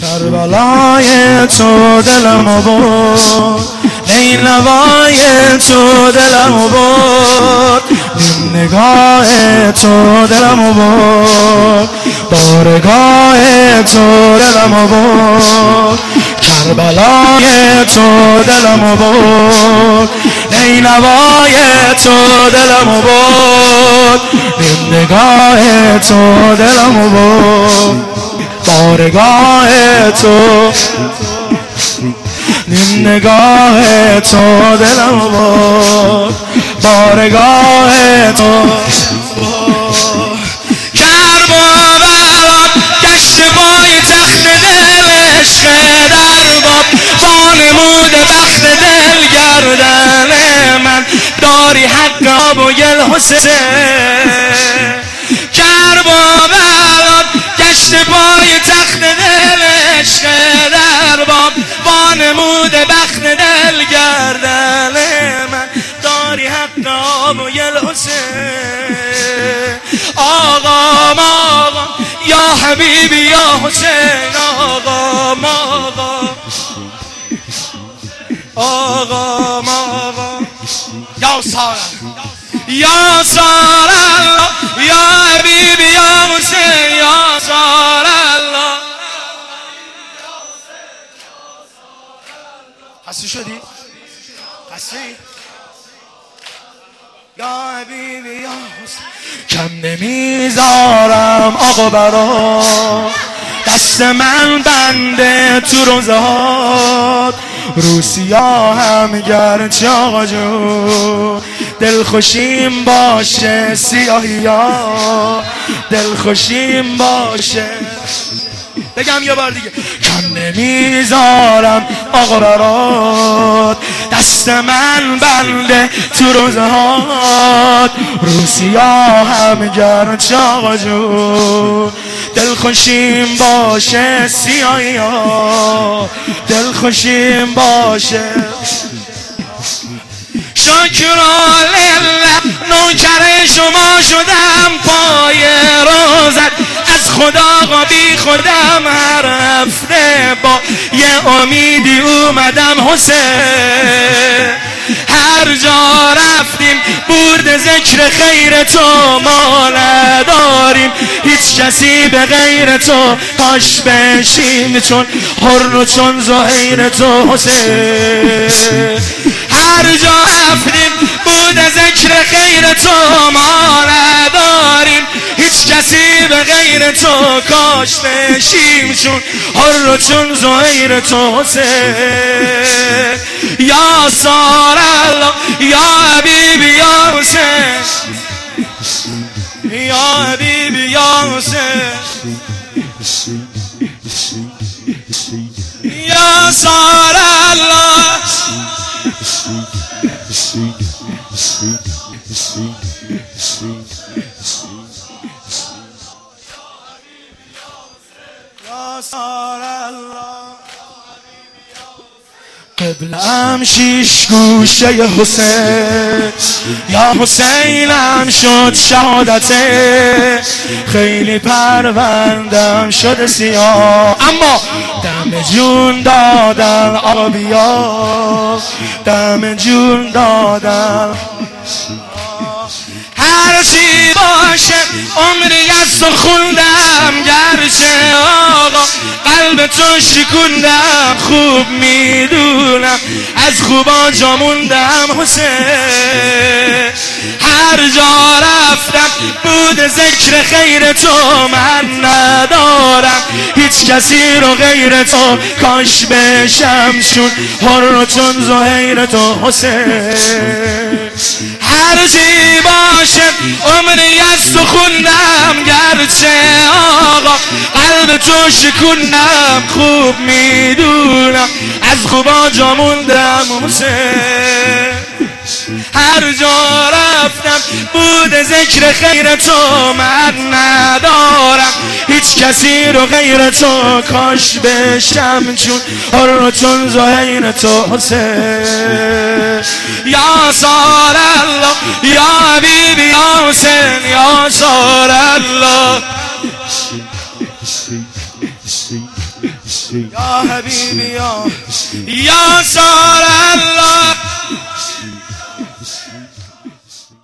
کربلای تو دلم برد. نوای تو دلم برد. نگاه تو دلم برد. بارگاه تو دلم برد. کربلای تو دلم برد. نوای تو دلم برد. نگاه تو دلم برد. بارگاه تو. نگاه تو دلم بود بارگاه تو. کرب و برات گشت بای تخت دل عشق در باب وانمود بخت دل گردن من. داری حق و گل حسین. حق و گل حسین آقا آقا. یا حبیبی یا حسین. آقا آقا. آقا آقا. یا سارا. یا سارا. یا حبیبی یا یا حبیبی یا حسین کم نمی‌ذارم آقا برا. دست من بنده تو روزهات روسیا هم گرچه آقا جو. دلخوشیم باشه سیاهی ها. دلخوشیم باشه بگم یه بار دیگه. کم نمی‌ذارم آقا برات دست من بنده تو روزهات. روسیا هم گرچه آقا جو دلخوشیم باشه سیاهی ها دلخوشیم باشه. شکرا لله نوکر شما شدم پای روزت. از خدا با یه امیدی اومدم حسین. هر جا رفتیم برد ذکر خیر تو ما نداریم. هیچ کسی به غیر تو کاش بشیم چون حر و چون زهیر تو حسین. هر جا رفتیم بود ذکر خیر تو تو کاش بشیم چون زهیر تو حسین یا سار الله یا حبیبی یا حسین. یا حبیبی یا حسین. یا سار الله. قبلم شیش گوشه حسین. یا حسینم شد شهادته خیلی پروندم شده سیاه. اما دم جون دادم آبیا. دم جون دادم. هر چی باشه عمری از خوندم گرچه آقا. قلب تو شکوندم خوب می‌دونم. از خوبا جا موندم حسین. هر جا رفتم بود ذکر خیر تو من ندارم. هیچ کسی رو غیر تو کاش بشم چون هر چون زهیر تو حسین. هر چی باشه عمری از خوندم گرچه آقا قلب تو شکوندم خوب می‌دونم. از خوبا جا موندم حسین. هر جا رفتم بود ذکر خیر تو من ندارم. هیچ کسی رو غیر تو کاش بشم چون هر چون زهیر تو حسین یا سار الله یا حبیبی یا حسین یا سار الله. یا حبیبی یا یا سار الله.